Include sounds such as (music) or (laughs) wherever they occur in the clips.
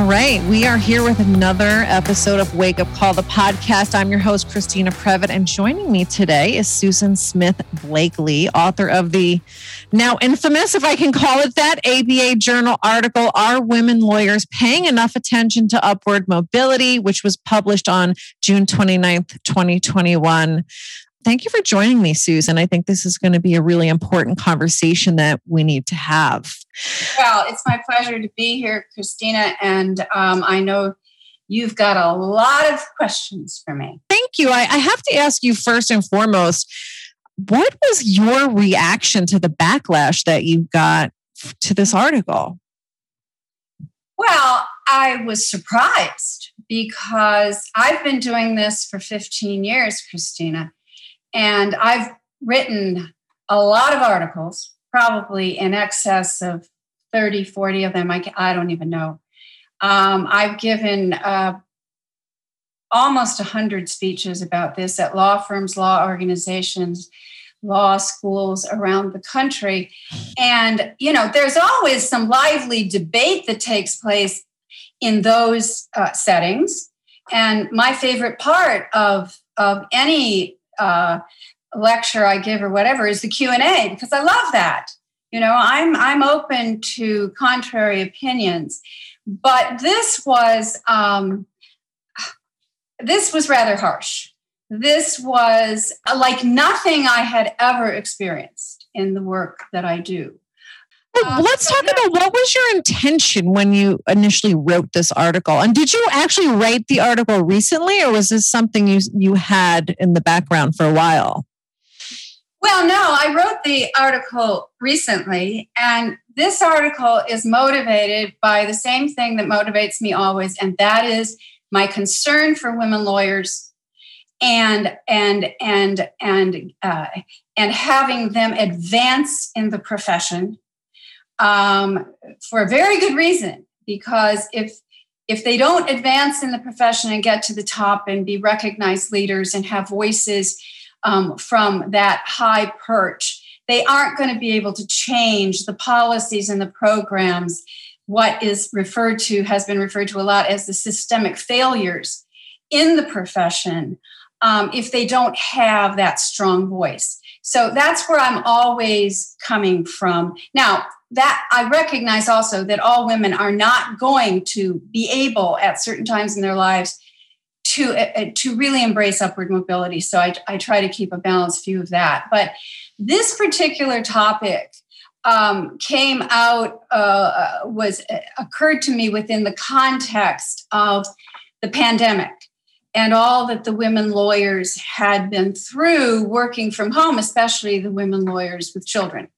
All right, we are here with another episode of Wake Up Call, the podcast. I'm your host, Christina Previte, and joining me today is Susan Smith Blakely, author of the now infamous, if I can call it that, ABA Journal article, Are Women Lawyers Paying Enough Attention to Upward Mobility, which was published on June 29th, 2021. Thank you for joining me, Susan. I think this is going to be a really important conversation that we need to have. Well, it's my pleasure to be here, Christina. And um, I know you've got a lot of questions for me. Thank you. I, I have to ask you first and foremost what was your reaction to the backlash that you got to this article? Well, I was surprised because I've been doing this for 15 years, Christina. And I've written a lot of articles, probably in excess of 30, 40 of them. I, I don't even know. Um, I've given uh, almost 100 speeches about this at law firms, law organizations, law schools around the country. And, you know, there's always some lively debate that takes place in those uh, settings. And my favorite part of, of any uh, lecture I give or whatever is the Q and A because I love that. You know, I'm I'm open to contrary opinions, but this was um, this was rather harsh. This was uh, like nothing I had ever experienced in the work that I do. Well, let's talk about what was your intention when you initially wrote this article, and did you actually write the article recently, or was this something you you had in the background for a while? Well, no, I wrote the article recently, and this article is motivated by the same thing that motivates me always, and that is my concern for women lawyers and and and and uh, and having them advance in the profession um, for a very good reason. Because if if they don't advance in the profession and get to the top and be recognized leaders and have voices um, from that high perch, they aren't going to be able to change the policies and the programs. What is referred to has been referred to a lot as the systemic failures in the profession um, if they don't have that strong voice. So that's where I'm always coming from. Now, that I recognize also that all women are not going to be able at certain times in their lives to uh, to really embrace upward mobility. So I, I try to keep a balanced view of that. But this particular topic um, came out uh, was uh, occurred to me within the context of the pandemic and all that the women lawyers had been through working from home, especially the women lawyers with children.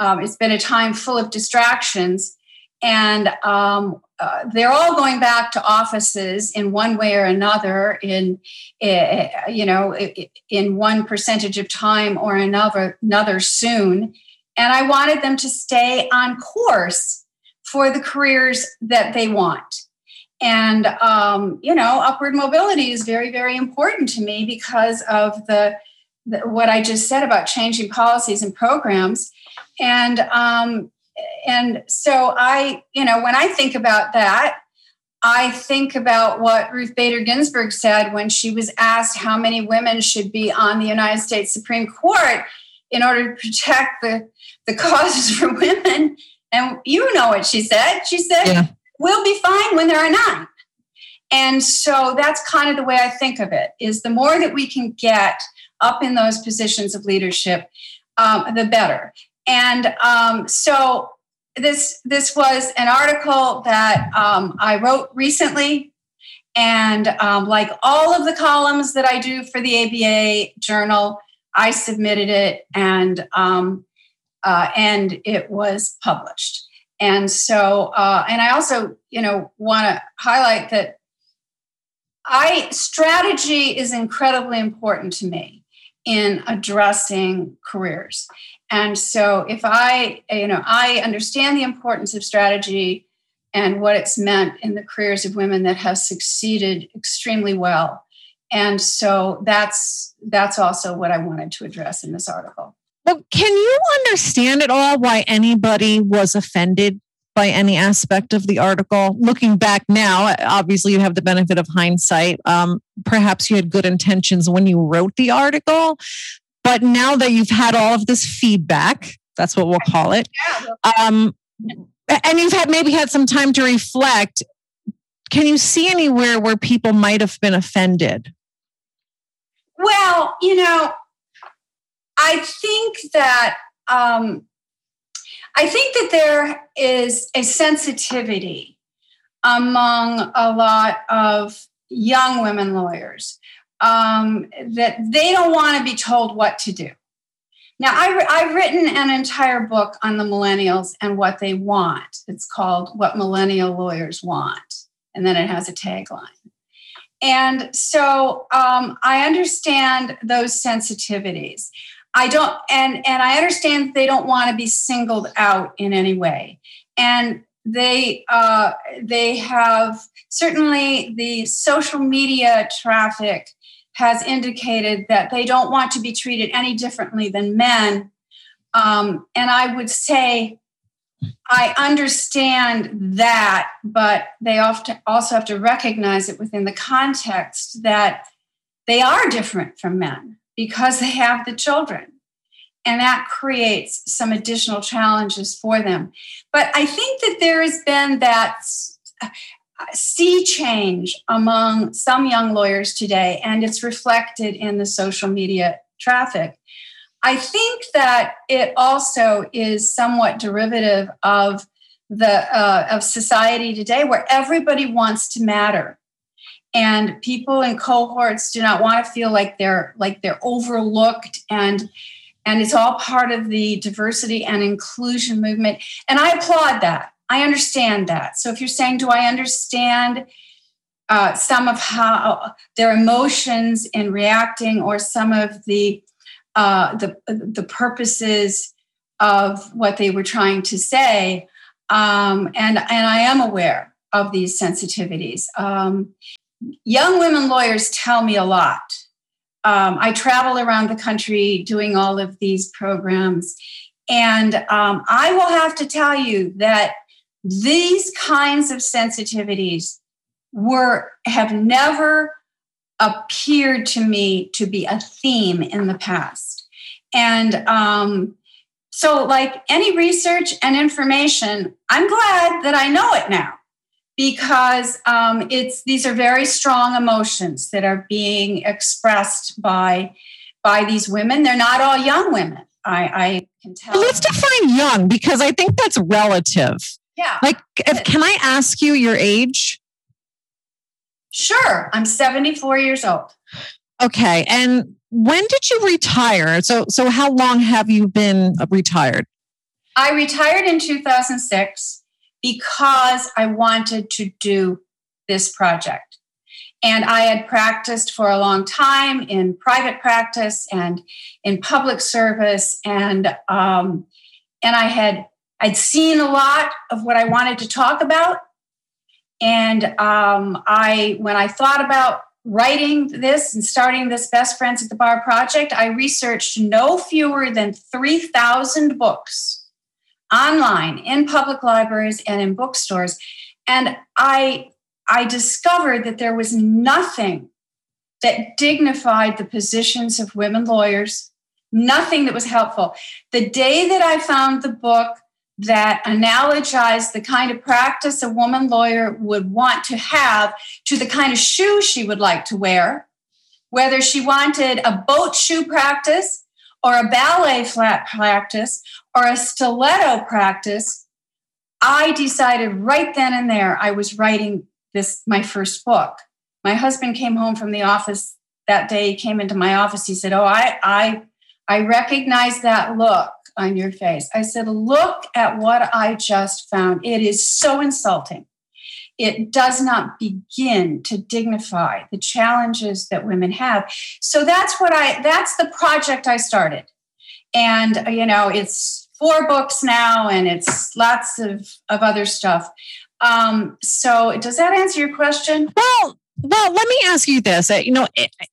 Um, it's been a time full of distractions, and um, uh, they're all going back to offices in one way or another, in uh, you know, in one percentage of time or another, another soon. And I wanted them to stay on course for the careers that they want. And um, you know, upward mobility is very, very important to me because of the, the what I just said about changing policies and programs and um, and so I, you know, when I think about that, I think about what Ruth Bader Ginsburg said when she was asked how many women should be on the United States Supreme Court in order to protect the, the (laughs) causes for women. And you know what she said. She said, yeah. We'll be fine when there are none. And so that's kind of the way I think of it is the more that we can get up in those positions of leadership, um, the better. And um, so this this was an article that um, I wrote recently, and um, like all of the columns that I do for the ABA Journal, I submitted it, and um, uh, and it was published. And so, uh, and I also, you know, want to highlight that I strategy is incredibly important to me in addressing careers. And so if I, you know, I understand the importance of strategy and what it's meant in the careers of women that have succeeded extremely well. And so that's that's also what I wanted to address in this article. Well, can you understand at all why anybody was offended by any aspect of the article? Looking back now, obviously you have the benefit of hindsight. Um, perhaps you had good intentions when you wrote the article, but now that you've had all of this feedback, that's what we'll call it. Um, and you've had maybe had some time to reflect. Can you see anywhere where people might have been offended? Well, you know, I think that um, I think that there is a sensitivity among a lot of young women lawyers um, that they don't want to be told what to do. Now, I, have written an entire book on the millennials and what they want. It's called What Millennial Lawyers Want. And then it has a tagline. And so um, I understand those sensitivities. I don't, and, and I understand they don't want to be singled out in any way. And they uh, they have certainly the social media traffic has indicated that they don't want to be treated any differently than men. Um, and I would say I understand that, but they often also have to recognize it within the context that they are different from men because they have the children. And that creates some additional challenges for them. But I think that there has been that sea change among some young lawyers today, and it's reflected in the social media traffic. I think that it also is somewhat derivative of the uh, of society today, where everybody wants to matter, and people in cohorts do not want to feel like they're like they're overlooked and and it's all part of the diversity and inclusion movement and i applaud that I understand that. So if you're saying, do I understand uh, some of how their emotions in reacting, or some of the uh, the the purposes of what they were trying to say, um, and and I am aware of these sensitivities. Um, young women lawyers tell me a lot. Um, I travel around the country doing all of these programs, and um, I will have to tell you that these kinds of sensitivities were have never appeared to me to be a theme in the past. And um, so like any research and information i'm glad that i know it now because um, it's these are very strong emotions that are being expressed by by these women they're not all young women i, I can tell let's define young because i think that's relative yeah. Like, if, can I ask you your age? Sure. I'm 74 years old. Okay. And when did you retire? So, so how long have you been retired? I retired in 2006 because I wanted to do this project. And I had practiced for a long time in private practice and in public service, and um, and I had I'd seen a lot of what I wanted to talk about. And um, I, when I thought about writing this and starting this Best Friends at the Bar project, I researched no fewer than 3,000 books online in public libraries and in bookstores. And I, I discovered that there was nothing that dignified the positions of women lawyers, nothing that was helpful. The day that I found the book that analogized the kind of practice a woman lawyer would want to have to the kind of shoe she would like to wear, whether she wanted a boat shoe practice or a ballet flat practice or a stiletto practice. I decided right then and there I was writing this my first book. My husband came home from the office that day. He came into my office. He said, "Oh, I I I recognize that look on your face. I said, Look at what I just found. It is so insulting. It does not begin to dignify the challenges that women have. So that's what I, that's the project I started. And, you know, it's four books now and it's lots of, of other stuff. Um, so does that answer your question? Well, well, let me ask you this. You know,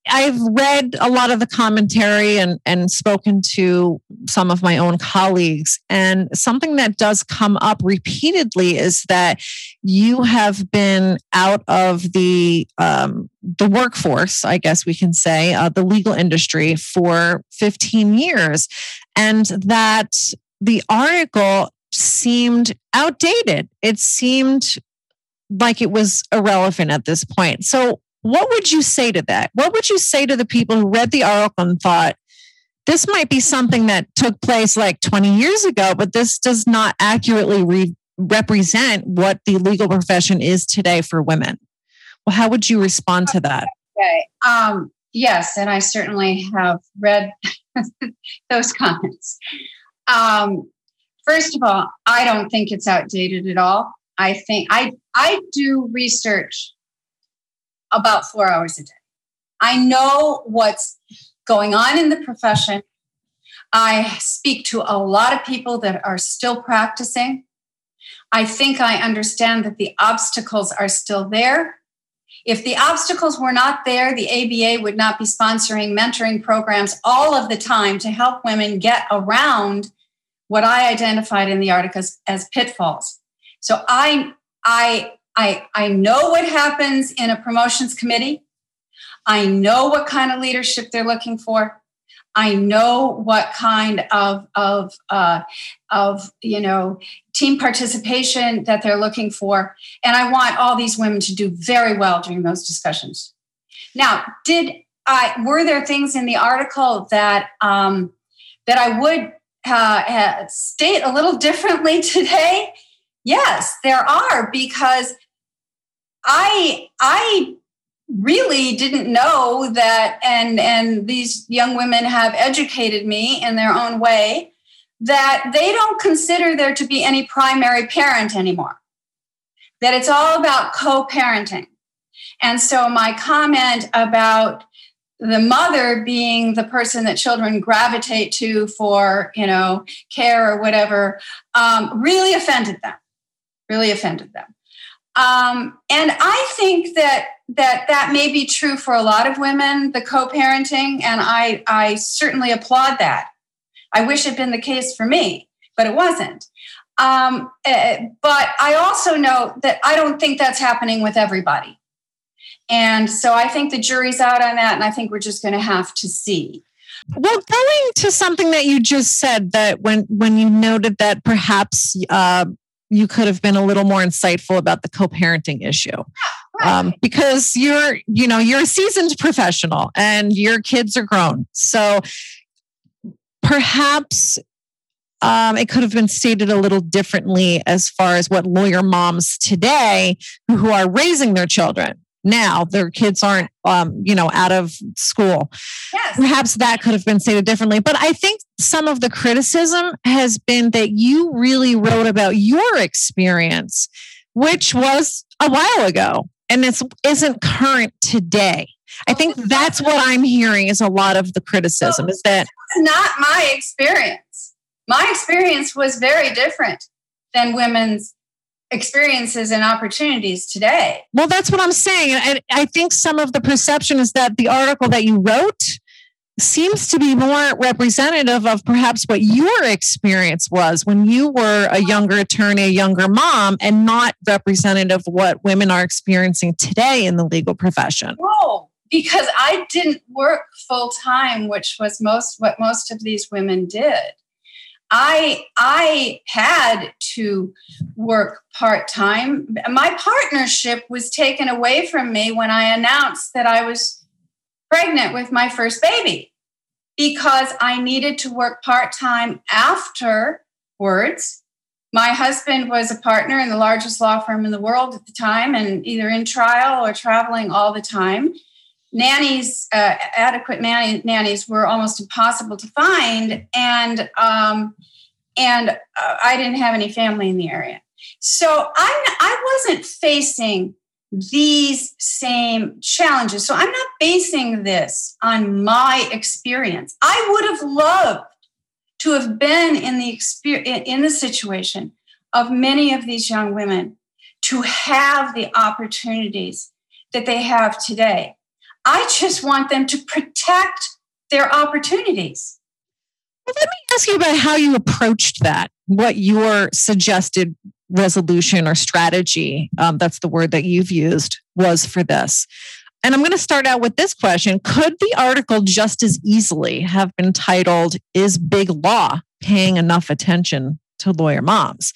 I've read a lot of the commentary and, and spoken to some of my own colleagues. And something that does come up repeatedly is that you have been out of the um, the workforce, I guess we can say, uh, the legal industry for 15 years, and that the article seemed outdated. It seemed like it was irrelevant at this point. So, what would you say to that? What would you say to the people who read the article and thought, this might be something that took place like 20 years ago, but this does not accurately re- represent what the legal profession is today for women? Well, how would you respond to that? Okay. Um, yes, and I certainly have read (laughs) those comments. Um, first of all, I don't think it's outdated at all. I think I I do research about four hours a day. I know what's going on in the profession. I speak to a lot of people that are still practicing. I think I understand that the obstacles are still there. If the obstacles were not there, the ABA would not be sponsoring mentoring programs all of the time to help women get around what I identified in the article as, as pitfalls. So I I I I know what happens in a promotions committee. I know what kind of leadership they're looking for. I know what kind of of uh, of you know team participation that they're looking for, and I want all these women to do very well during those discussions. Now, did I were there things in the article that um, that I would uh, state a little differently (laughs) today? Yes, there are because I I really didn't know that and and these young women have educated me in their own way that they don't consider there to be any primary parent anymore. That it's all about co-parenting. And so my comment about the mother being the person that children gravitate to for you know care or whatever um, really offended them really offended them. Um, and I think that that that may be true for a lot of women, the co-parenting, and I I certainly applaud that. I wish it had been the case for me, but it wasn't. Um, uh, but I also know that I don't think that's happening with everybody. And so I think the jury's out on that, and I think we're just going to have to see. Well, going to something that you just said that when when you noted that perhaps uh, you could have been a little more insightful about the co-parenting issue. Um, because you're you know you're a seasoned professional and your kids are grown. So perhaps um, it could have been stated a little differently as far as what lawyer moms today who are raising their children now their kids aren't um, you know out of school. Yes. perhaps that could have been stated differently but i think some of the criticism has been that you really wrote about your experience which was a while ago and this isn't current today. I think that's what i'm hearing is a lot of the criticism is that it's not my experience. My experience was very different than women's experiences and opportunities today. Well, that's what I'm saying. And I think some of the perception is that the article that you wrote seems to be more representative of perhaps what your experience was when you were a younger attorney, a younger mom, and not representative of what women are experiencing today in the legal profession. No, because I didn't work full time, which was most what most of these women did. I I had to work part time. My partnership was taken away from me when I announced that I was pregnant with my first baby because I needed to work part time afterwards. My husband was a partner in the largest law firm in the world at the time and either in trial or traveling all the time nannies, uh, adequate nannies, were almost impossible to find, and um, and uh, I didn't have any family in the area, so I I wasn't facing these same challenges. So I'm not basing this on my experience. I would have loved to have been in the experience in the situation of many of these young women to have the opportunities that they have today. I just want them to protect their opportunities. Well, let me ask you about how you approached that, what your suggested resolution or strategy, um, that's the word that you've used, was for this. And I'm going to start out with this question Could the article just as easily have been titled, Is Big Law Paying Enough Attention to Lawyer Moms?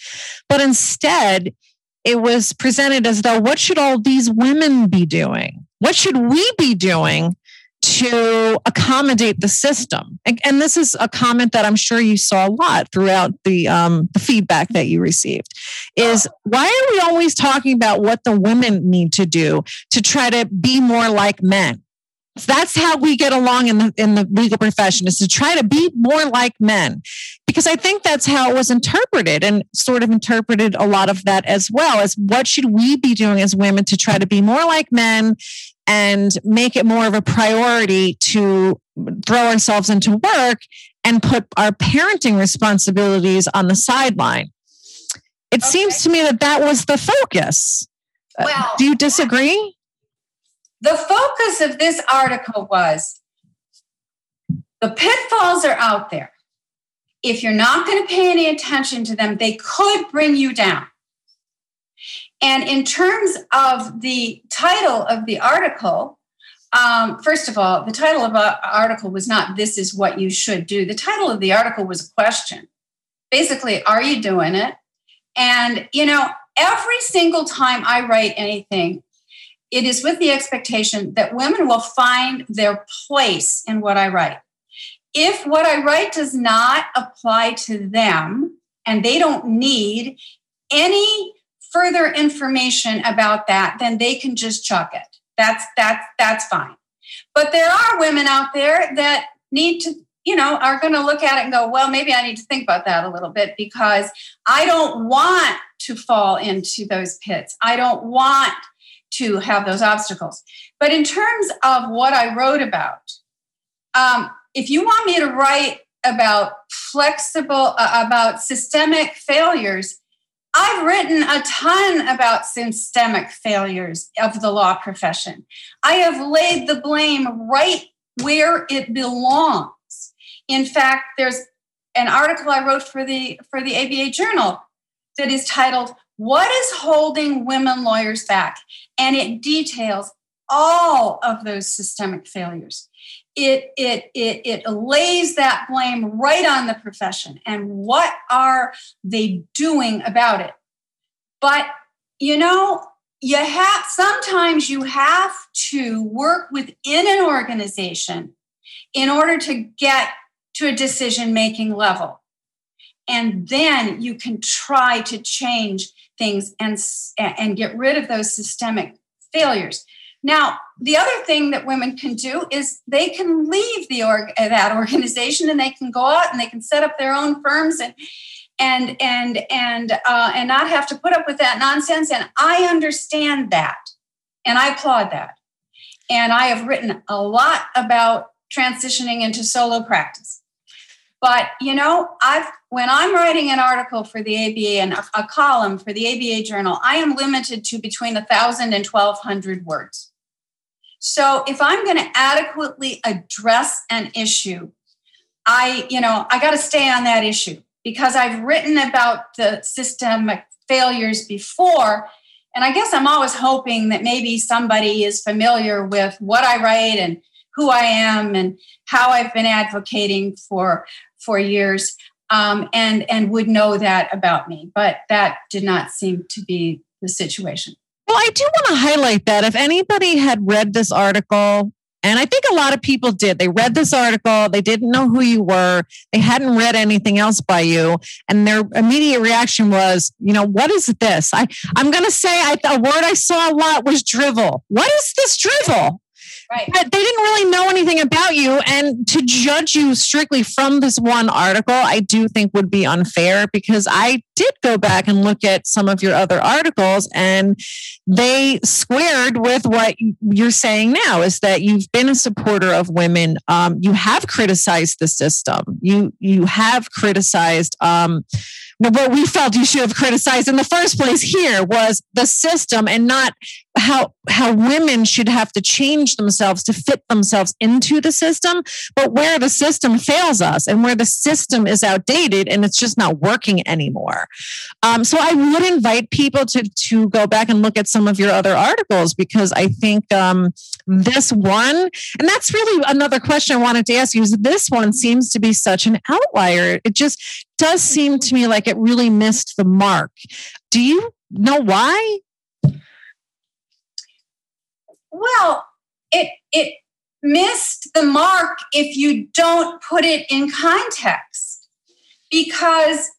But instead, it was presented as though, what should all these women be doing? What should we be doing to accommodate the system. And, and, this is a comment that I'm sure you saw a lot throughout the um, the feedback that you received. Is why are we always talking about what the women need to do to try to be more like men? That's how we get along in the in the legal profession is to try to be more like men. Because I think that's how it was interpreted and sort of interpreted a lot of that as well as what should we be doing as women to try to be more like men and make it more of a priority to throw ourselves into work and put our parenting responsibilities on the sideline. It okay. seems to me that that was the focus. Uh, well, do you disagree? The focus of this article was the pitfalls are out there. If you're not going to pay any attention to them, they could bring you down. And in terms of the title of the article, um, first of all, the title of the article was not This is what you should do. The title of the article was a question. Basically, are you doing it? And, you know, every single time I write anything, it is with the expectation that women will find their place in what I write. If what I write does not apply to them and they don't need any further information about that, then they can just chuck it. That's that's that's fine. But there are women out there that need to, you know, are going to look at it and go, well, maybe I need to think about that a little bit because I don't want to fall into those pits. I don't want to have those obstacles. But in terms of what I wrote about, um, if you want me to write about flexible, uh, about systemic failures, I've written a ton about systemic failures of the law profession. I have laid the blame right where it belongs. In fact, there's an article I wrote for the for the ABA Journal that is titled "What is Holding Women Lawyers Back?" and it details all of those systemic failures it, it, it, it lays that blame right on the profession. And what are they doing about it? But, you know, you have sometimes you have to work within an organization in order to get to a decision making level. And then you can try to change things and, and get rid of those systemic failures. Now, the other thing that women can do is they can leave the org- that (laughs) organization and they can go out and they can set up their own firms and and and and uh, and not have to put up with that nonsense. And I understand that, and I applaud that. And I have written a lot about transitioning into solo practice. But you know, I've when I'm writing an article for the ABA and a, a column for the ABA journal, I am limited to between a thousand and twelve hundred words. So if I'm going to adequately address an issue, I, you know, I got to stay on that issue because I've written about the systemic failures before. And I guess I'm always hoping that maybe somebody is familiar with what I write and who I am and how I've been advocating for for years, um, and and would know that about me. But that did not seem to be the situation. Well, I do want to highlight that if anybody had read this article, and I think a lot of people did, they read this article, they didn't know who you were, they hadn't read anything else by you, and their immediate reaction was, you know, what is this? I, I'm going to say I, a word I saw a lot was drivel. What is this drivel? Right. But they didn't really know anything about you. And to judge you strictly from this one article, I do think would be unfair because I did go back and look at some of your other articles and they squared with what you're saying now is that you've been a supporter of women. Um, you have criticized the system. You you have criticized um, what we felt you should have criticized in the first place here was the system and not how how women should have to change themselves to fit themselves into the system but where the system fails us and where the system is outdated and it's just not working anymore. Um, so i would invite people to to go back and look at some of your other articles because i think um, this one and that's really another question i wanted to ask you is this one seems to be such an outlier. It just does seem to me like it really missed the mark do you know why well, it it missed the mark if you don't put it in context. Because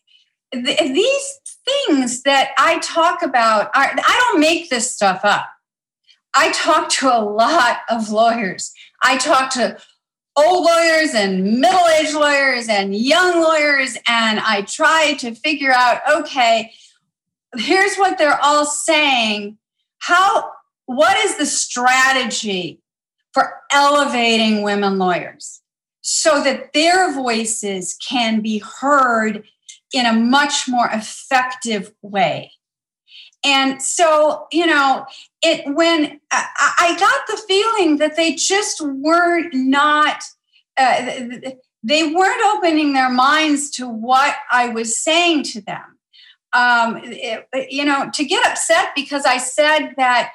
th- these things that I talk about are I don't make this stuff up. I talk to a lot of lawyers. I talk to old lawyers and middle aged lawyers and young lawyers, and I try to figure out okay, here's what they're all saying. How what is the strategy for elevating women lawyers so that their voices can be heard in a much more effective way? And so, you know, it when I, I got the feeling that they just were not, uh, they weren't opening their minds to what I was saying to them. Um, it, you know, to get upset because I said that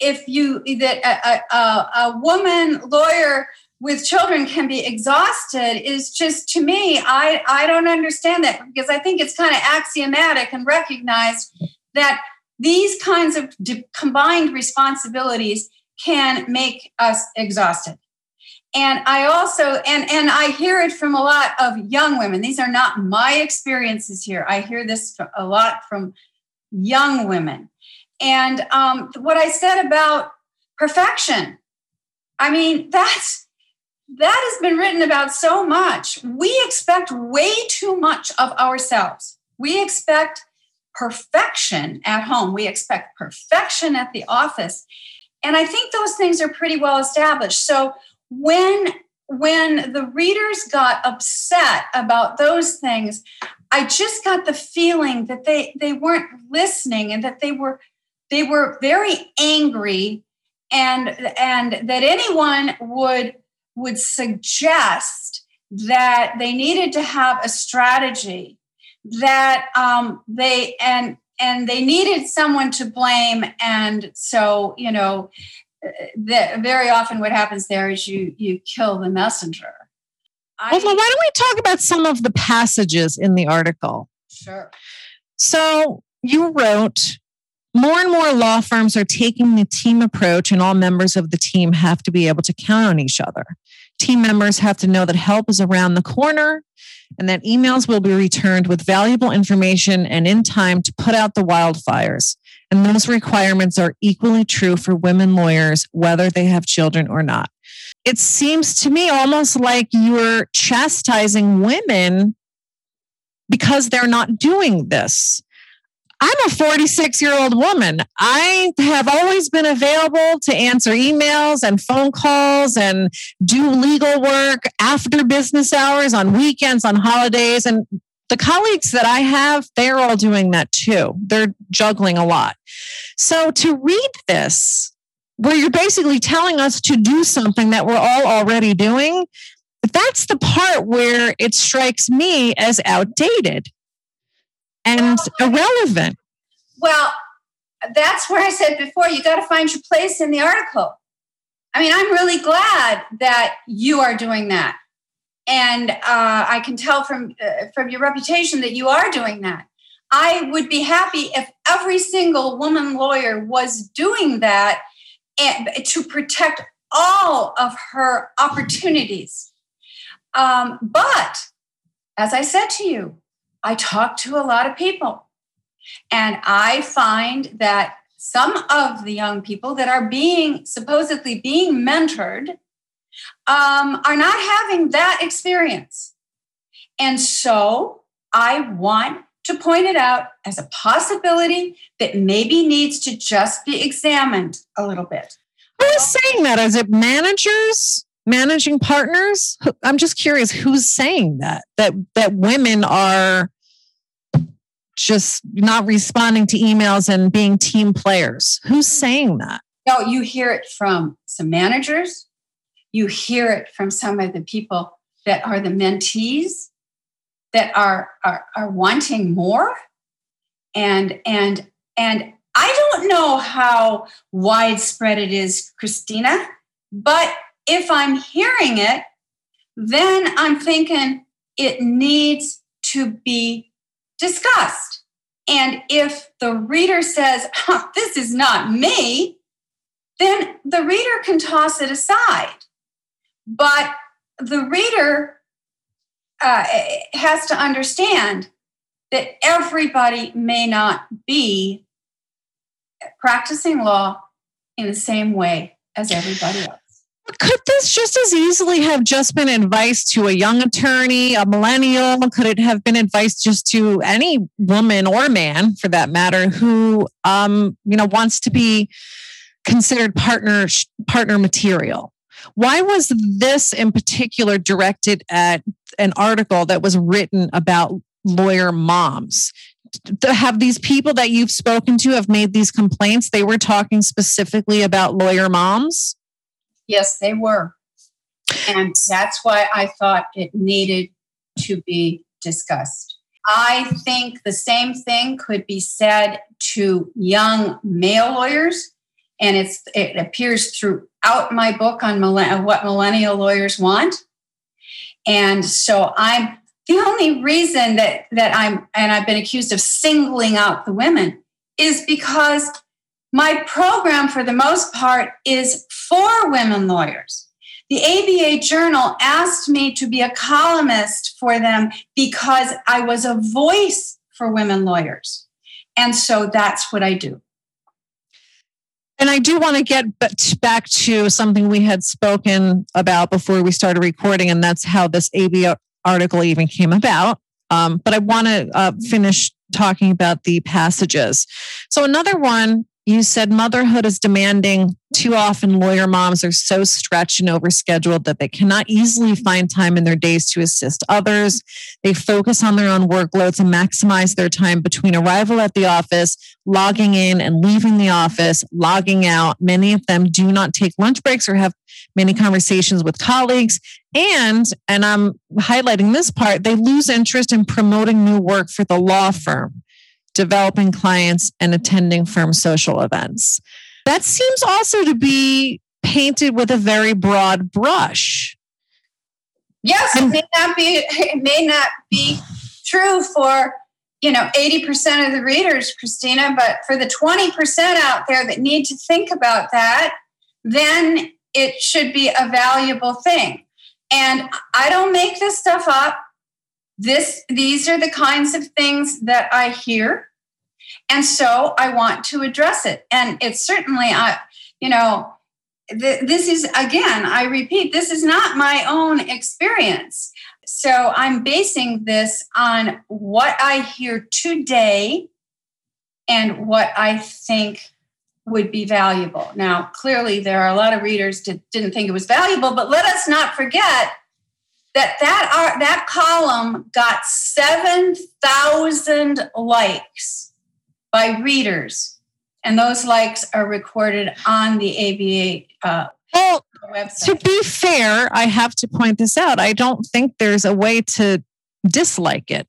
if you that a, a, a woman lawyer with children can be exhausted is just to me i i don't understand that because i think it's kind of axiomatic and recognized that these kinds of combined responsibilities can make us exhausted and i also and and i hear it from a lot of young women these are not my experiences here i hear this a lot from young women and um, what I said about perfection, I mean, (laughs) that's that has been written about so much. We expect way too much of ourselves. We expect perfection at home. We expect perfection at the office. And I think those things are pretty well established. So when when the readers got upset about those things, I just got the feeling that they they weren't listening and that they were they were very angry and and that anyone would would suggest that they needed to have a strategy that um, they and and they needed someone to blame. And so you know that very often what happens there is you you kill the messenger. I, well, why don't we talk about some of the passages in the article? Sure. So you wrote more and more law firms are taking the team approach, and all members of the team have to be able to count on each other. Team members have to know that help is around the corner and that emails will be returned with valuable information and in time to put out the wildfires. And those requirements are equally true for women lawyers, whether they have children or not. It seems to me almost like you're chastising women because they're not doing this. I'm a 46 year old woman. I have always been available to answer emails and phone calls and do legal work after business hours, on weekends, on holidays. And the colleagues that I have, they're all doing that too. They're juggling a lot. So to read this, where you're basically telling us to do something that we're all already doing, that's the part where it strikes me as outdated and irrelevant. Well, that's where I said before you got to find your place in the article. I mean, I'm really glad that you are doing that. And uh, I can tell from uh, from your reputation that you are doing that. I would be happy if every single woman lawyer was doing that and to protect all of her opportunities. Um, but as I said to you, I talk to a lot of people. And I find that some of the young people that are being supposedly being mentored um, are not having that experience. And so I want to point it out as a possibility that maybe needs to just be examined a little bit. Who is saying that? Is it managers, managing partners? I'm just curious who's saying that that that women are just not responding to emails and being team players. Who's saying that? No, you hear it from some managers. You hear it from some of the people that are the mentees that are are, are wanting more. And and and I don't know how widespread it is, Christina, but if I'm hearing it, then I'm thinking it needs to be discussed. And if the reader says, This is not me, then the reader can toss it aside. But the reader uh, has to understand that everybody may not be practicing law in the same way as everybody else. Could this just as easily have just been advice to a young attorney, a millennial? Could it have been advice just to any woman or man, for that matter, who um, you know wants to be considered partner partner material? Why was this in particular directed at an article that was written about lawyer moms? Have these people that you've spoken to have made these complaints? They were talking specifically about lawyer moms. Yes, they were. And that's why I thought it needed to be discussed. I think the same thing could be said to young male lawyers, and it's it appears throughout my book on millenn- uh, what millennial lawyers want. And so I'm the only reason that that I'm and I've been accused of singling out the women is because my program, for the most part, is for women lawyers. The ABA Journal asked me to be a columnist for them because I was a voice for women lawyers. And so that's what I do. And I do want to get back to something we had spoken about before we started recording, and that's how this ABA article even came about. Um, but I want to uh, finish talking about the passages. So, another one you said motherhood is demanding. Too often, lawyer moms are so stretched and overscheduled that they cannot easily find time in their days to assist others. They focus on their own workloads and maximize their time between arrival at the office, logging in and leaving the office, logging out. Many of them do not take lunch breaks or have many conversations with colleagues. And, and I'm highlighting this part, they lose interest in promoting new work for the law firm developing clients, and attending firm social events. That seems also to be painted with a very broad brush. Yes, it may not be it may not be true for you know 80% of the readers, Christina, but for the 20% out there that need to think about that, then it should be a valuable thing. And I don't make this stuff up. This these are the kinds of things that I hear and so I want to address it. And it's certainly, I, you know, th- this is, again, I repeat, this is not my own experience. So I'm basing this on what I hear today and what I think would be valuable. Now, clearly, there are a lot of readers that didn't think it was valuable, but let us not forget that that, that column got 7,000 likes by readers, and those likes are recorded on the ABA uh, well, website. To be fair, I have to point this out. I don't think there's a way to dislike it.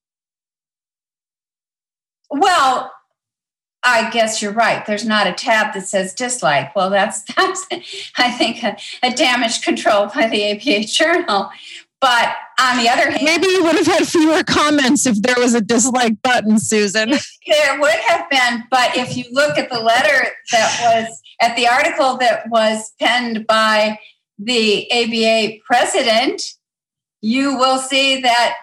Well, I guess you're right. There's not a tab that says dislike. Well, that's (laughs) that's I think a, a damage control by the ABA Journal. But on the other hand, maybe you would have had fewer comments if there was a dislike button, Susan. There would have been, but if you look at the letter that was at the article that was penned by the ABA president, you will see that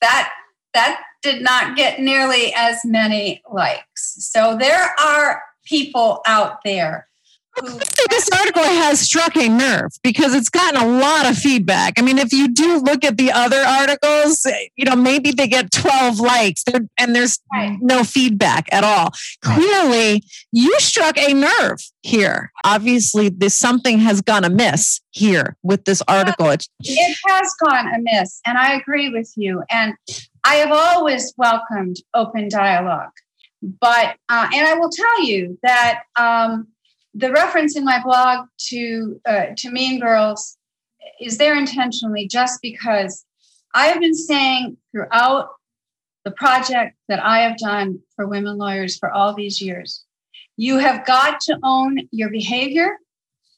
that that did not get nearly as many likes. So there are people out there I think this article has struck a nerve because it's gotten a lot of feedback. I mean, if you do look at the other articles, you know, maybe they get 12 likes and there's right. no feedback at all. Right. Clearly, you struck a nerve here. Obviously, this something has gone amiss here with this article. It has gone amiss, and I agree with you. And I have always welcomed open dialogue. But, uh, and I will tell you that um, the reference in my blog to uh, to Mean Girls is there intentionally just because I have been saying throughout the project that I have done for women lawyers for all these years, you have got to own your behavior,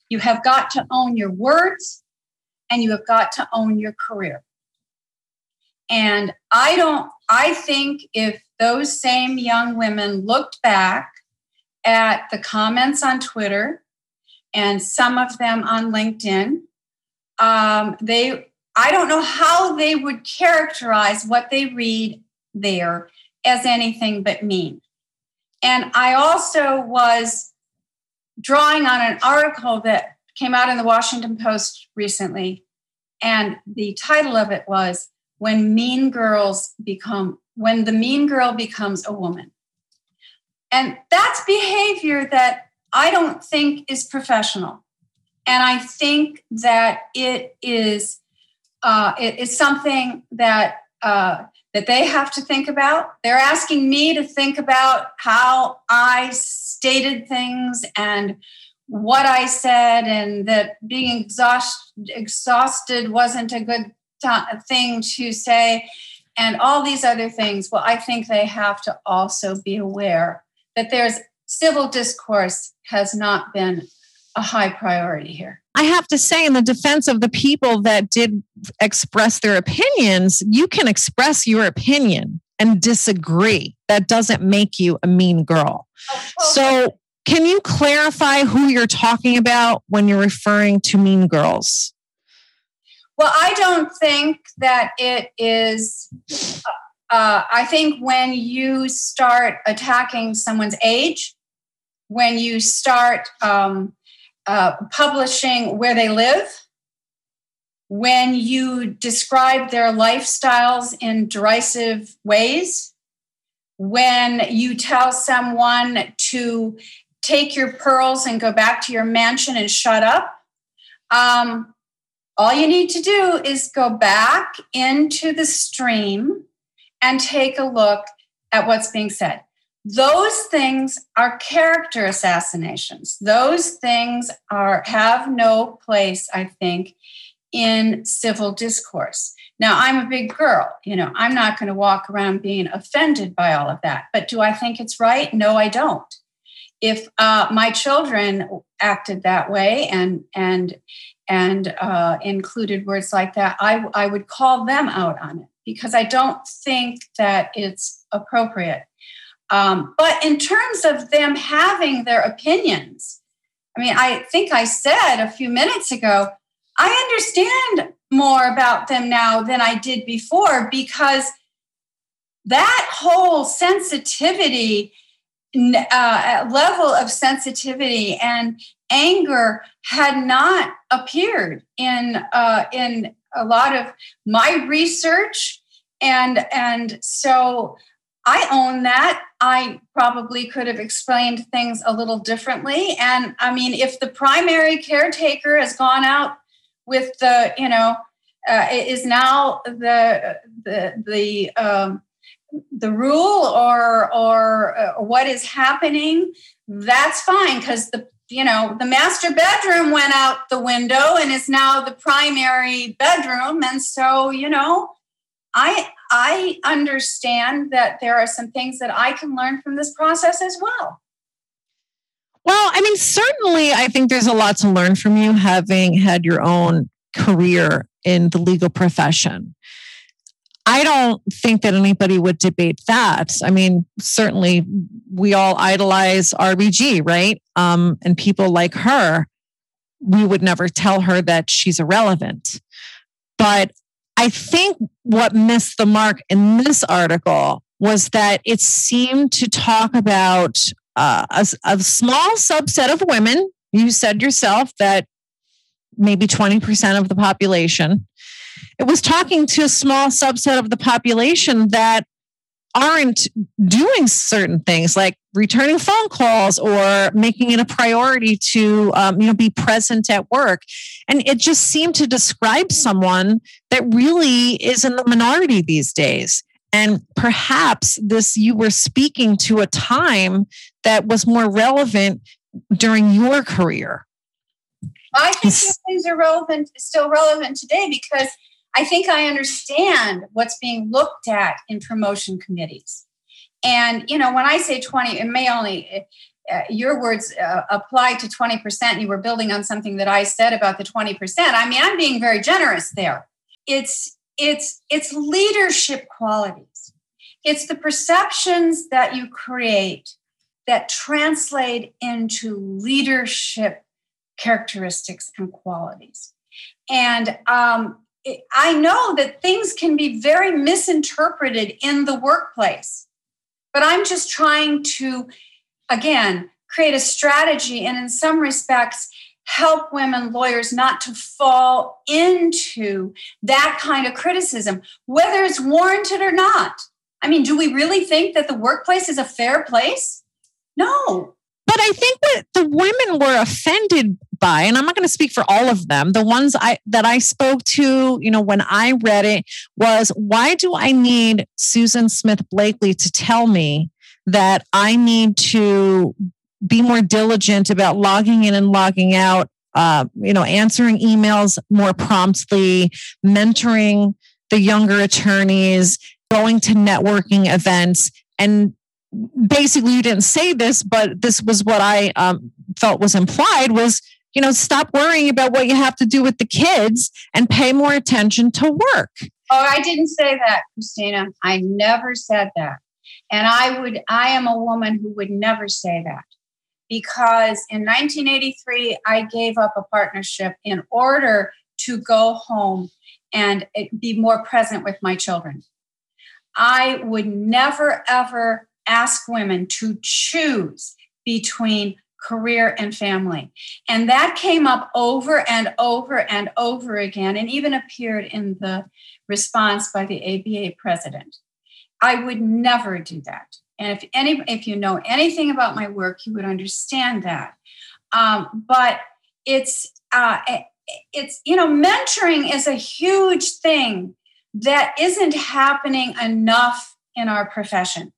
you have got to own your words, and you have got to own your career. And I don't, I think if those same young women looked back at the comments on Twitter and some of them on LinkedIn. Um, they, I don't know how they would characterize what they read there as anything but mean. And I also was drawing on an article that came out in the Washington Post recently. And the title of it was When Mean Girls Become, When the Mean Girl Becomes a Woman. And that's behavior that I don't think is professional. And I think that it is uh, it is something that uh, that they have to think about. They're asking me to think about how I stated things and what I said, and that being exhaust, exhausted wasn't a good thing to say, and all these other things. Well, I think they have to also be aware that there's civil discourse has not been a high priority here. I have to say, in the defense of the people that did express their opinions, you can express your opinion and disagree. That doesn't make you a mean girl. Oh, so, can you clarify who you're talking about when you're referring to mean girls? Well, I don't think that it is uh, I think when you start attacking someone's age, when you start um, uh, publishing where they live, when you describe their lifestyles in derisive ways, when you tell someone to take your pearls and go back to your mansion and shut up, um, all you need to do is go back into the stream and take a look at what's being said. Those things are character assassinations. Those things are have no place, I think, in civil discourse. Now, I'm a big girl. You know, I'm not going to walk around being offended by all of that. But do I think it's right? No, I don't. If uh, my children acted that way and and and uh, included words like that, I, I would call them out on it because I don't think that it's appropriate. Um, but in terms of them having their opinions, I mean, I think I said a few minutes ago, I understand more about them now than I did before because that whole sensitivity, uh, level of sensitivity and anger had not appeared in uh, in a lot of my research and and so I own that. I probably could have explained things a little differently. And I mean, if the primary caretaker has gone out with the, you know, uh, is now the the the um, the rule or or uh, what is happening, that's fine because the you know, the master bedroom went out the window and is now the primary bedroom. And so, you know, I I understand that there are some things that I can learn from this process as well. Well, I mean, certainly I think there's a lot to learn from you having had your own career in the legal profession. I don't think that anybody would debate that. I mean, certainly we all idolize RBG, right? Um, and people like her, we would never tell her that she's irrelevant. But I think what missed the mark in this article was that it seemed to talk about uh, a, a small subset of women. You said yourself that maybe 20% of the population. It was talking to a small subset of the population that aren't doing certain things like returning phone calls or making it a priority to um, you know be present at work. And it just seemed to describe someone that really is in the minority these days. And perhaps this you were speaking to a time that was more relevant during your career. I think these things are relevant still relevant today because I think I understand what's being looked at in promotion committees. And, you know, when I say 20, it may only, uh, your words uh, apply to 20%. You were building on something that I said about the 20%. I mean, I'm being very generous there. It's, it's, it's leadership qualities. It's the perceptions that you create that translate into leadership characteristics and qualities. And um, I know that things can be very misinterpreted in the workplace, but I'm just trying to, again, create a strategy and, in some respects, help women lawyers not to fall into that kind of criticism, whether it's warranted or not. I mean, do we really think that the workplace is a fair place? No. But I think that the women were offended by and i'm not going to speak for all of them the ones i that i spoke to you know when i read it was why do i need susan smith blakely to tell me that i need to be more diligent about logging in and logging out uh, you know answering emails more promptly mentoring the younger attorneys going to networking events and basically you didn't say this but this was what i um, felt was implied was you know, stop worrying about what you have to do with the kids and pay more attention to work. Oh, I didn't say that, Christina. I never said that. And I would, I am a woman who would never say that because in 1983, I gave up a partnership in order to go home and be more present with my children. I would never, ever ask women to choose between career and family. And that came up over and over and over again, and even appeared in the response by the ABA president. I would never do that. And if any, if you know anything about my work, you would understand that. Um, but it's uh, it's you know mentoring is a huge thing that isn't happening enough in our profession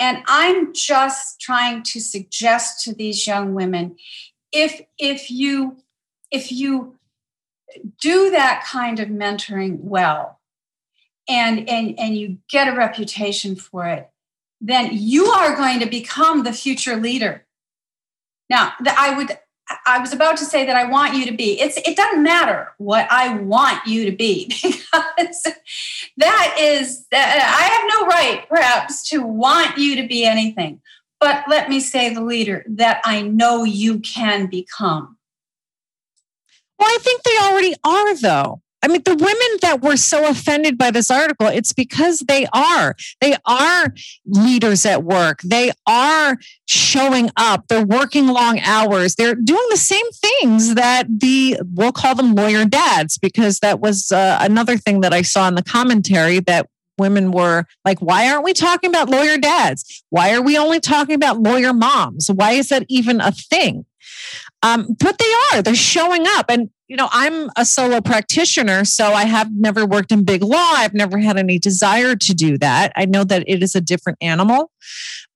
and i'm just trying to suggest to these young women if if you if you do that kind of mentoring well and and and you get a reputation for it then you are going to become the future leader. Now i would I was about to say that I want you to be. It's it doesn't matter what I want you to be (laughs) because that is I have no right perhaps to want you to be anything. But let me say the leader that I know you can become. Well, I think they already are though. I mean, the women that were so offended by this article, it's because they are. They are leaders at work. They are showing up. They're working long hours. They're doing the same things that the, we'll call them lawyer dads, because that was uh, another thing that I saw in the commentary that women were like, why aren't we talking about lawyer dads? Why are we only talking about lawyer moms? Why is that even a thing? Um, but they are, they're showing up. And you know, I'm a solo practitioner, so I have never worked in big law. I've never had any desire to do that. I know that it is a different animal.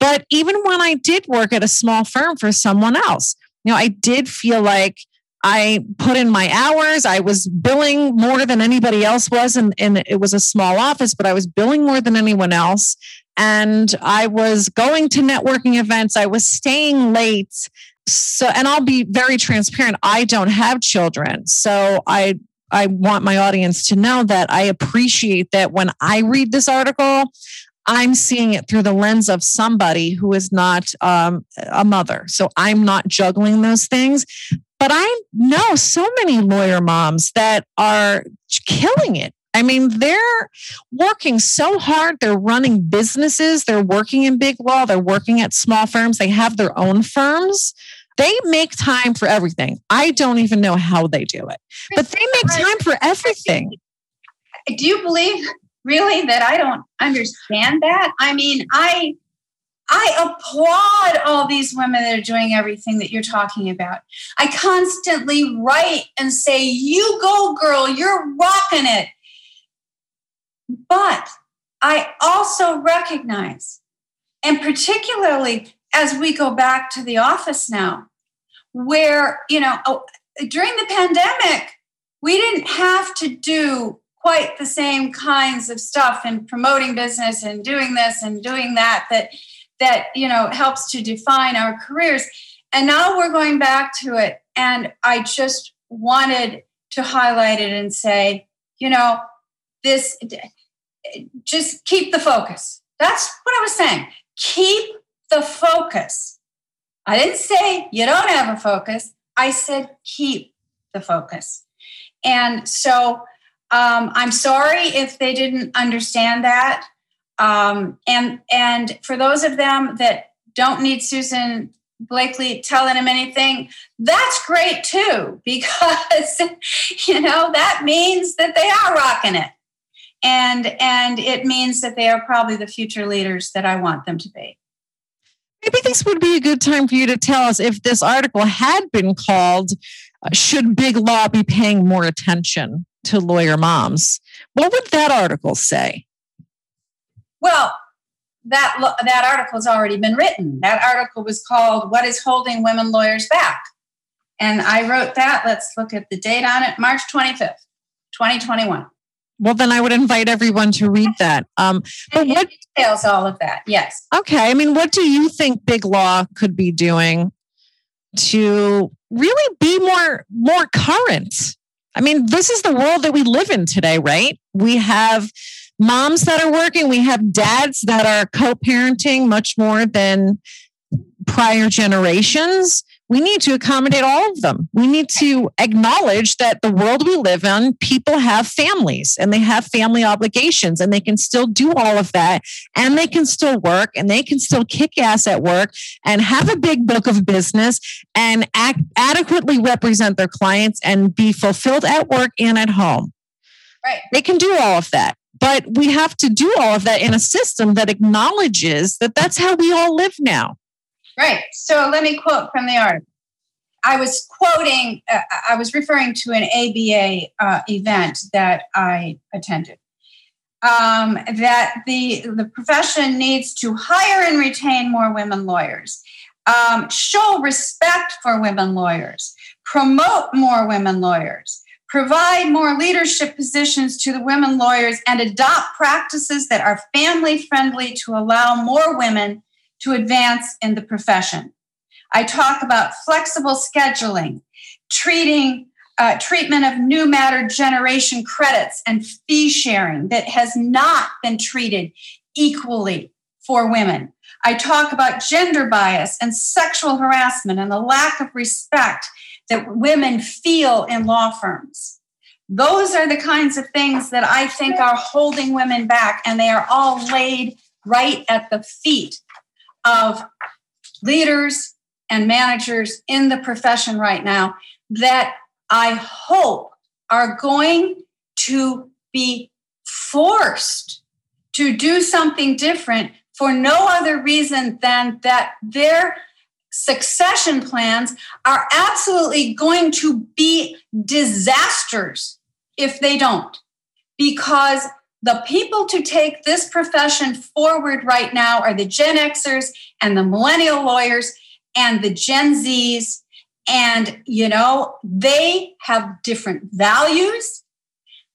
But even when I did work at a small firm for someone else, you know, I did feel like I put in my hours. I was billing more than anybody else was, and, and it was a small office, but I was billing more than anyone else. And I was going to networking events. I was staying late so and i'll be very transparent i don't have children so i i want my audience to know that i appreciate that when i read this article i'm seeing it through the lens of somebody who is not um, a mother so i'm not juggling those things but i know so many lawyer moms that are killing it I mean, they're working so hard. They're running businesses. They're working in big law. They're working at small firms. They have their own firms. They make time for everything. I don't even know how they do it, but they make time for everything. Do you believe really that I don't understand that? I mean, I I applaud all these women that are doing everything that you're talking about. I constantly write and say, You go, girl, you're rocking it. But I also recognize, and particularly as we go back to the office now, where, you know, oh, during the pandemic, we didn't have to do quite the same kinds of stuff in promoting business and doing this and doing that that that you know helps to define our careers. And now we're going back to it. And i just wanted to highlight it and say you know this just keep the focus. That's what i was saying. Keep the focus i didn't say you don't have a focus i said keep the focus and so um, i'm sorry if they didn't understand that um, and and for those of them that don't need Susan Blakely telling them anything, that's great too, (laughs) because you know that means that they are rocking it. And and it means that they are probably the future leaders that I want them to be. Maybe this would be a good time for you to tell us if this article had been called uh, Should Big Law Be Paying More Attention to Lawyer Moms? What would that article say? Well, that that article has already been written. That article was called "What is Holding Women Lawyers Back," and I wrote that. Let's look at the date on it: March twenty fifth, twenty twenty one. Well, then I would invite everyone to read that. Um, but what details all of that? Yes. Okay. I mean, what do you think Big Law could be doing to really be more more current? I mean, this is the world that we live in today, right? We have moms that are working, we have dads that are co parenting much more than prior generations. We need to accommodate all of them. We need to acknowledge that the world we live in, people have families and they have family obligations and they can still do all of that and they can still work and they can still kick ass at work and have a big book of business and act, adequately represent their clients and be fulfilled at work and at home. Right. They can do all of that. But we have to do all of that in a system that acknowledges that that's how we all live now. Right. So let me quote from the article. I was quoting, uh, I was referring to an ABA uh, event that I attended. Um, that the, the profession needs to hire and retain more women lawyers, um, show respect for women lawyers, promote more women lawyers, provide more leadership positions to the women lawyers, and adopt practices that are family friendly to allow more women to advance in the profession. I talk about flexible scheduling, treating uh, treatment of new matter generation credits and fee sharing that has not been treated equally for women. I talk about gender bias and sexual harassment and the lack of respect that women feel in law firms. Those are the kinds of things that I think are holding women back, and they are all laid right at the feet of leaders and managers in the profession right now that I hope are going to be forced to do something different for no other reason than that their succession plans are absolutely going to be disasters if they don't. Because the people to take this profession forward right now are the Gen Xers and the millennial lawyers and the Gen Zs. And, you know, they have different values.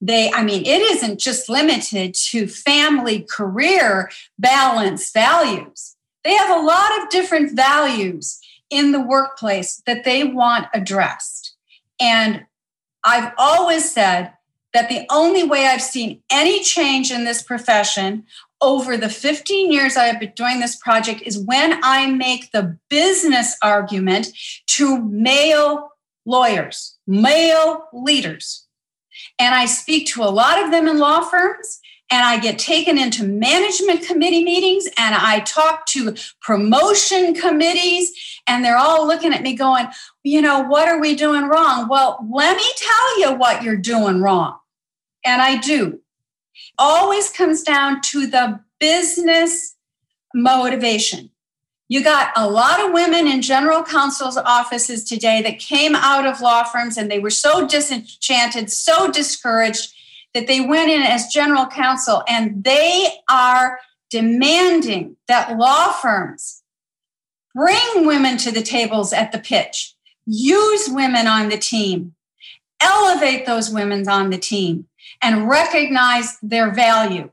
They, I mean, it isn't just limited to family, career, balance values. They have a lot of different values in the workplace that they want addressed. And I've always said that the only way I've seen any change in this profession over the 15 years I have been doing this project is when I make the business argument to male lawyers, male leaders, And I speak to a lot of them in law firms and I get taken into management committee meetings and I talk to promotion committees, and they're all looking at me going, you know, what are we doing wrong? Well, let me tell you what you're doing wrong. And I do. Always comes down to the business motivation. You got a lot of women in general counsel's offices today that came out of law firms and they were so disenchanted, so discouraged that they went in as general counsel and they are demanding that law firms bring women to the tables at the pitch, use women on the team, elevate those women on the team, and recognize their value.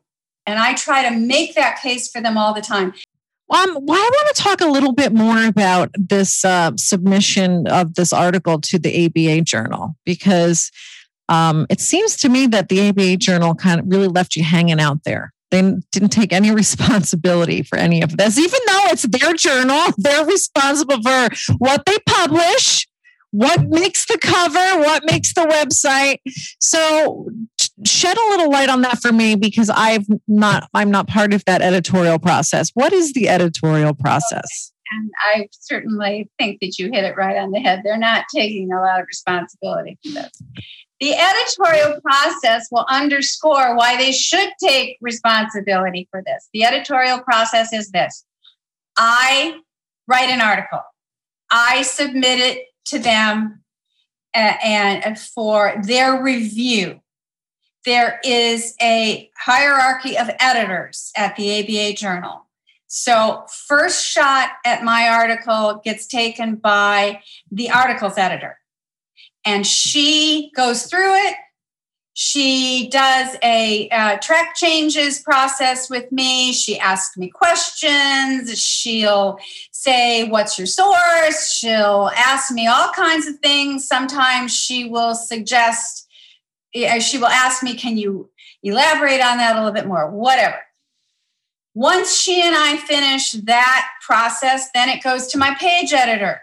And I try to make that case for them all the time. Um, well, I want to talk a little bit more about this uh, submission of this article to the ABA Journal because um, it seems to me that the ABA Journal kind of really left you hanging out there. They didn't take any (laughs) responsibility for any of this, even though it's their journal. (laughs) They're responsible for what they publish, what makes the cover, what makes the website. So shed a little light on that for me because I've not I'm not part of that editorial process. What is the editorial process? And I certainly think that you hit it right on the head. They're not taking a lot of responsibility for this. The editorial process will underscore why they should take responsibility for this. The editorial process is this I write an article, I submit it to them uh, and for their review. There is a hierarchy of editors at the ABA Journal. So, first shot at my article gets taken by the articles editor and she goes through it. She does a uh, track changes process with me. She asks me questions. She'll say, What's your source? She'll ask me all kinds of things. Sometimes she will suggest, she will ask me, Can you elaborate on that a little bit more? Whatever. Once she and I finish that process, then it goes to my page editor.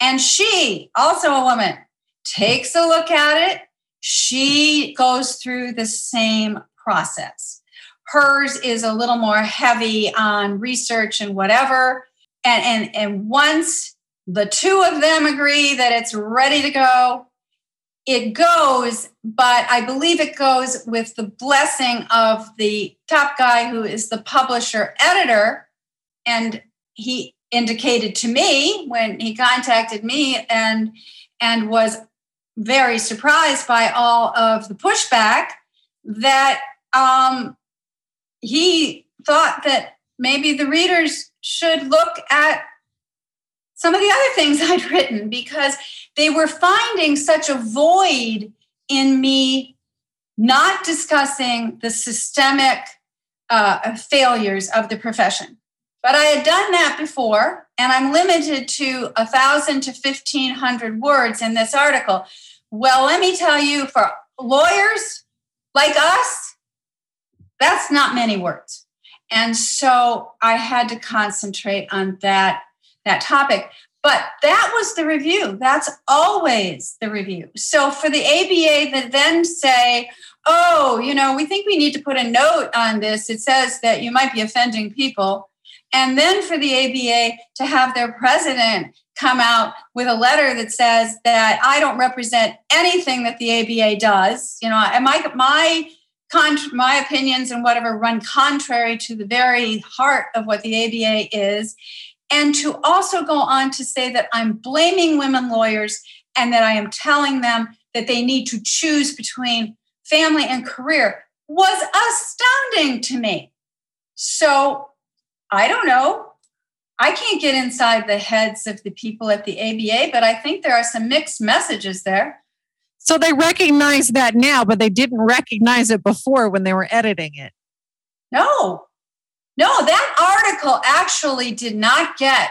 And she, also a woman, takes a look at it. She goes through the same process. Hers is a little more heavy on research and whatever. And, and, and once the two of them agree that it's ready to go, it goes, but I believe it goes with the blessing of the top guy who is the publisher editor. And he indicated to me when he contacted me and and was very surprised by all of the pushback that um, he thought that maybe the readers should look at some of the other things (laughs) I'd written because they were finding such a void in me not discussing the systemic uh, failures of the profession. But I had done that before, and I'm limited to a thousand to fifteen hundred words in this article. Well, let me tell you, for lawyers like us, that's not many words. And so I had to concentrate on that, that topic. But that was the review. That's always the review. So for the ABA that then say, oh, you know, we think we need to put a note on this. It says that you might be offending people. And then for the ABA to have their president come out with a letter that says that I don't represent anything that the ABA does, you know, and my my my opinions and whatever run contrary to the very heart of what the ABA is, and to also go on to say that I'm blaming women lawyers and that I am telling them that they need to choose between family and career was astounding to me. So I don't know. I can't get inside the heads of the people at the ABA, but I think there are some mixed messages there. So they recognize that now, but they didn't recognize it before when they were editing it. No, no, that article actually did not get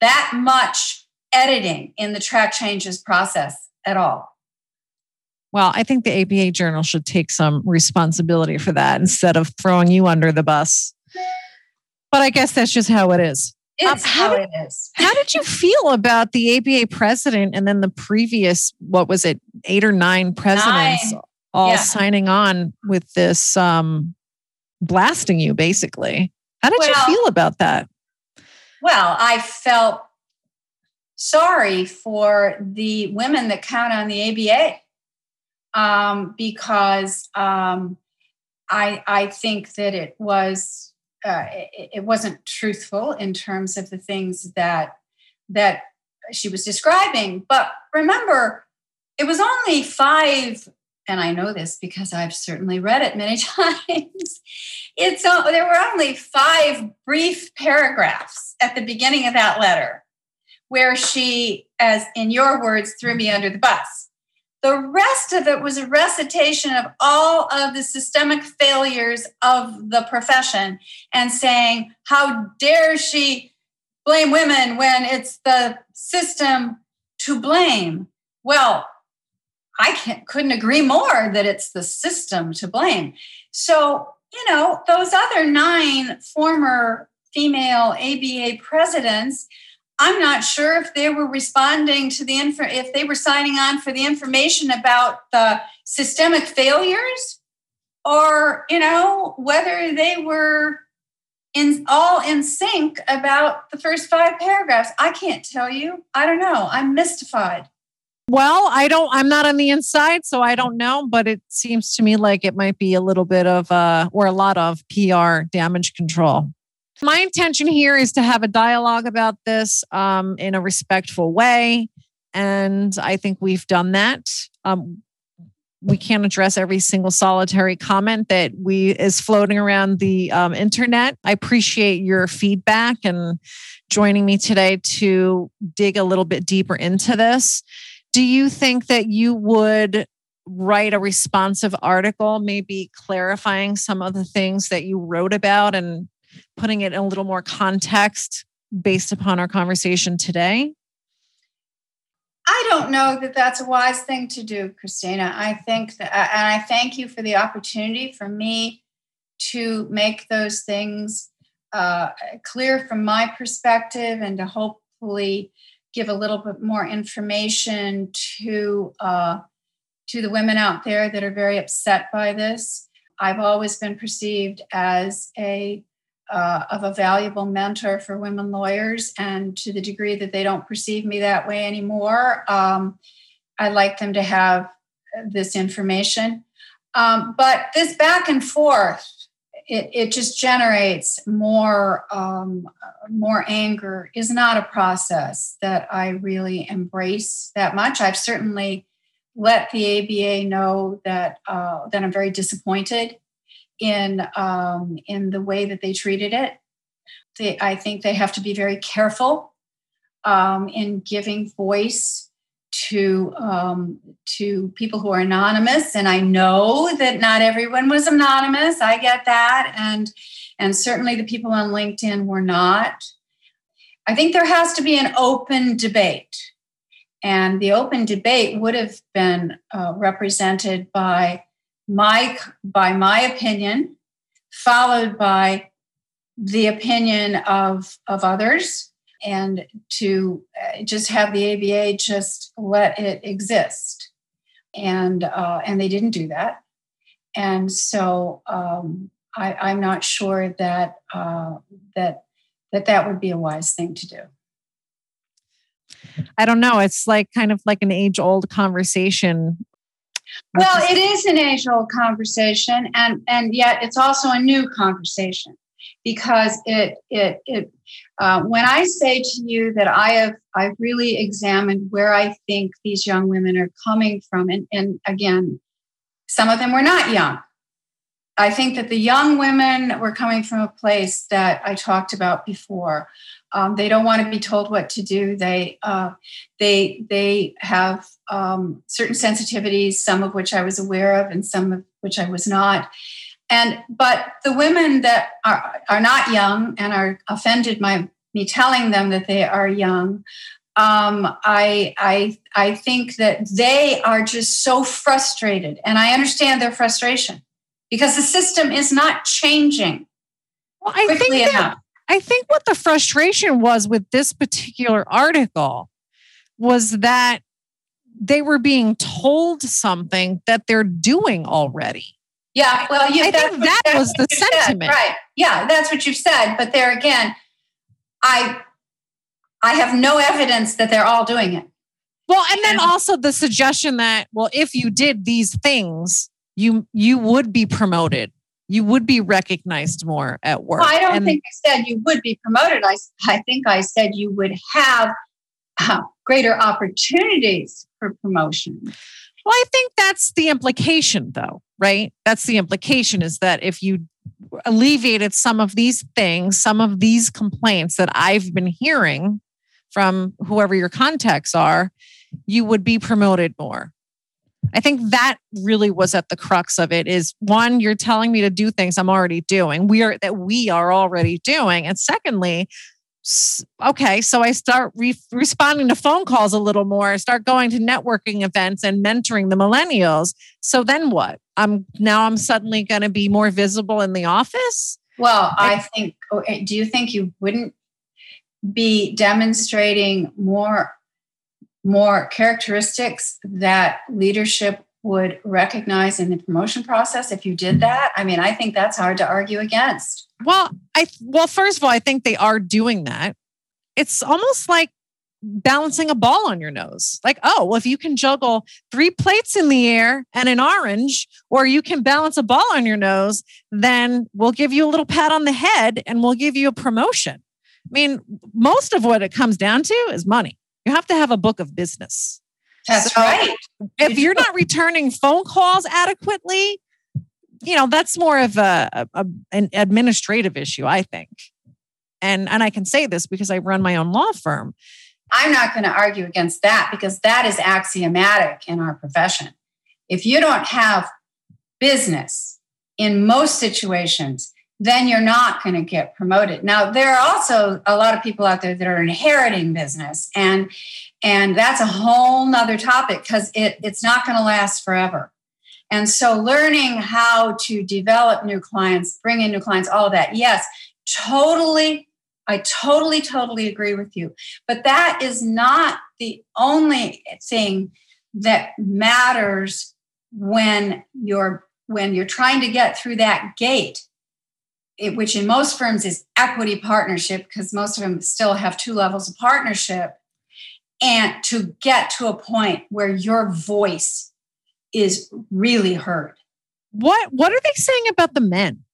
that much editing in the track changes process at all. Well, I think the ABA journal should take some responsibility for that instead of throwing you under the bus. But I guess that's just how it is. It's um, how, how did, it is. how did you feel about the ABA president and then the previous, what was it, eight or nine presidents? Nine. all yeah. signing on with this um, blasting you, basically. How did well, you feel about that? Well, I felt sorry for the women that count on the ABA um, because um, I, I think that it was uh, it, it, wasn't truthful in terms of the things that that she was describing. But remember, it was only five, and I know this because I've certainly read it many (laughs) times. It's uh, there were only five brief paragraphs at the beginning of that letter where she, as in your words, threw me under the bus. The rest of it was a recitation of all of the systemic failures of the profession and saying, How dare she blame women when it's the system to blame? Well, I couldn't agree more that it's the system to blame. So, you know, those other nine former female ABA presidents I'm not sure if they were responding to the info, if they were signing on for the information about the systemic failures, or you know whether they were in all in sync about the first five paragraphs. I can't tell you. I don't know. I'm mystified. Well, I don't, I'm not on the inside, so I don't know, but it seems to me like it might be a little bit of, uh, or a lot of PR damage control. My intention here is to have a dialogue about this um, in a respectful way. And I think we've done that. Um, we can't address every single solitary comment that we is floating around the um, internet. I appreciate your feedback and joining me today to dig a little bit deeper into this. Do you think that you would write a responsive article, maybe clarifying some of the things that you wrote about and putting it in a little more context based upon our conversation today? I don't know that that's a wise thing to do, Christina. I think that, and I thank you for the opportunity for me to make those things uh, clear from my perspective and to hopefully give a little bit more information to uh, to the women out there that are very upset by this. I've always been perceived as a uh, of a valuable mentor for women lawyers. And to the degree that they don't perceive me that way anymore, um, I'd like them to have this information. Um, but this back and forth, it, it just generates more um, more anger. Is not a process that I really embrace that much. I've certainly let the ABA know that uh, that I'm very disappointed in um, in the way that they treated it. They, I think they have to be very careful um, in giving voice to um, to people who are anonymous. And I know that not everyone was anonymous. I get that, and and certainly the people on LinkedIn were not. I think there has to be an open debate. And the open debate would have been uh, represented by my by my opinion, followed by the opinion of of others, and to uh, just have the ABA just let it exist, and uh, and they didn't do that, and so um, I, I'm not sure that uh, that that that would be a wise thing to do. I don't know. It's like kind of like an age old conversation well, it is an age old conversation, and, and yet it's also a new conversation because it, it, it uh, when I say to you that I have I've really examined where I think these young women are coming from, and, and again, some of them were not young. I think that the young women were coming from a place that I talked about before. Um, they don't want to be told what to do. They uh, they they have um, certain sensitivities, some of which I was aware of, and some of which I was not. And but the women that are are not young and are offended by me telling them that they are young. Um, I I I think that they are just so frustrated, and I understand their frustration because the system is not changing. Well, I think that, enough. I think what the frustration was with this particular article was that they were being told something that they're doing already. Yeah, well, you, I think that was the sentiment, said, right? Yeah, that's what you've said. But there again, I I have no evidence that they're all doing it. Well, and then also the suggestion that well, if you did these things, you you would be promoted. You would be recognized more at work. Well, I don't and, think I said you would be promoted. I I think I said you would have uh, greater opportunities for promotion. Well, I think that's the implication, though, right? That's the implication is that if you alleviated some of these things, some of these complaints that I've been hearing from whoever your contacts are, you would be promoted more. I think that really was at the crux of it is one, you're telling me to do things I'm already doing. We are that we are already doing. And secondly, okay, so I start re- responding to phone calls a little more, start going to networking events and mentoring the millennials. So then what? I'm now I'm suddenly going to be more visible in the office? Well, I think oh, eh, do you think you wouldn't be demonstrating more more characteristics that leadership would recognize in the promotion process if you did that? I mean, I think that's hard to argue against. Well, I well, first of all, I think they are doing that. It's almost like balancing a ball on your nose. Like, oh, well, if you can juggle three plates in the air and an orange, or you can balance a ball on your nose, then we'll give you a little pat on the head and we'll give you a promotion. I mean, most of what it comes down to is money. You have to have a book of business. That's so right. If you're not returning phone calls adequately, you know that's more of a, a, an administrative issue i think and and i can say this because i run my own law firm i'm not going to argue against that because that is axiomatic in our profession if you don't have business in most situations then you're not going to get promoted now there are also a lot of people out there that are inheriting business and and that's a whole nother topic because it, it's not going to last forever and so learning how to develop new clients, bring in new clients, all of that. Yes, totally. I totally, totally agree with you. But that is not the only thing that matters when you're when you're trying to get through that gate it, which in most firms is equity partnership because most of them still have two levels of partnership and to get to a point where your voice is really heard. What what are they saying about the men?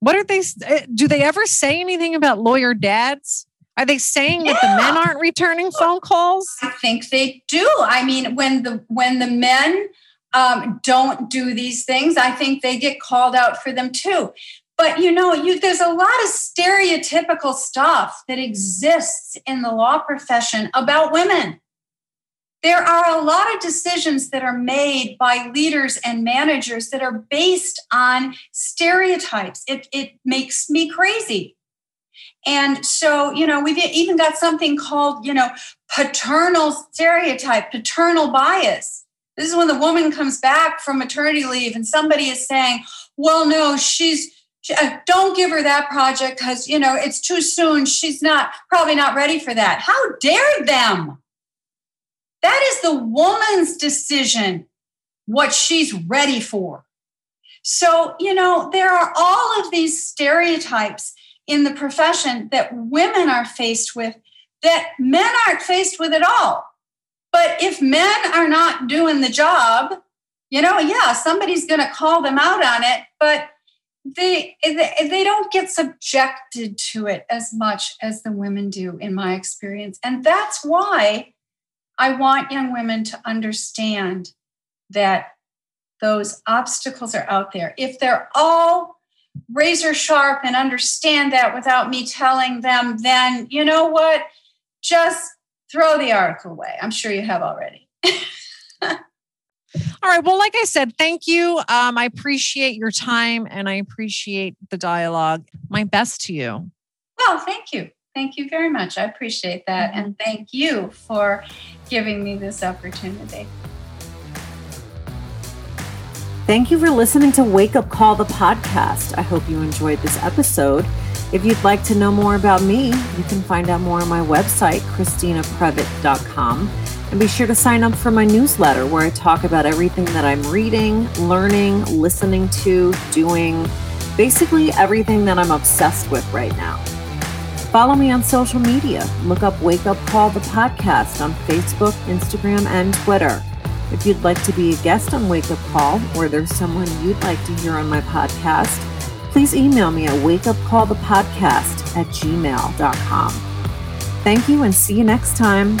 What are they eh, do they ever say anything about lawyer dads? Are they saying yeah. that the men aren't returning phone calls? I think they do. I mean, when the when the men um, don't do these things, I think they get called out for them too. But you know, you, there's a lot of stereotypical stuff that exists in the law profession about women there are a lot of decisions that are made by leaders and managers that are based on stereotypes. It, it makes me crazy. And so, you know, we've even got something called, you know, paternal stereotype, paternal bias. This is when the woman comes back from maternity leave and somebody is saying, well, no, she's, uh, don't give her that project because, you know, it's too soon. She's not, probably not ready for that. How dare them? That is the woman's decision, what she's ready for. So, you know, there are all of these stereotypes in the profession that women are faced with that men aren't faced with at all. But if men are not doing the job, you know, yeah, somebody's going to call them out on it, but they, they don't get subjected to it as much as the women do in my experience. And that's why I want young women to understand that those obstacles are out there. If they're all razor sharp and understand that without me telling them, then you know what? Just throw the article away. I'm sure you have already. (laughs) All right. Well, like I said, thank you. Um, I appreciate your time and I appreciate the dialogue. My best to you. Well, thank you. Thank you very much. I appreciate that. Mm-hmm. And thank you for giving me this opportunity. Thank you for listening to Wake Up Call, the podcast. I hope you enjoyed this episode. If you'd like to know more about me, you can find out more on my website, ChristinaPrevite.com. And be sure to sign up for my newsletter where I talk about everything that I'm reading, learning, listening to, doing, basically everything that I'm obsessed with right now. Follow me on social media. Look up Wake Up Call the podcast on Facebook, Instagram, and Twitter. If you'd like to be a guest on Wake Up Call or there's someone you'd like to hear on my podcast, please email me at wakeupcallthepodcast at gmail.com. Thank you and see you next time.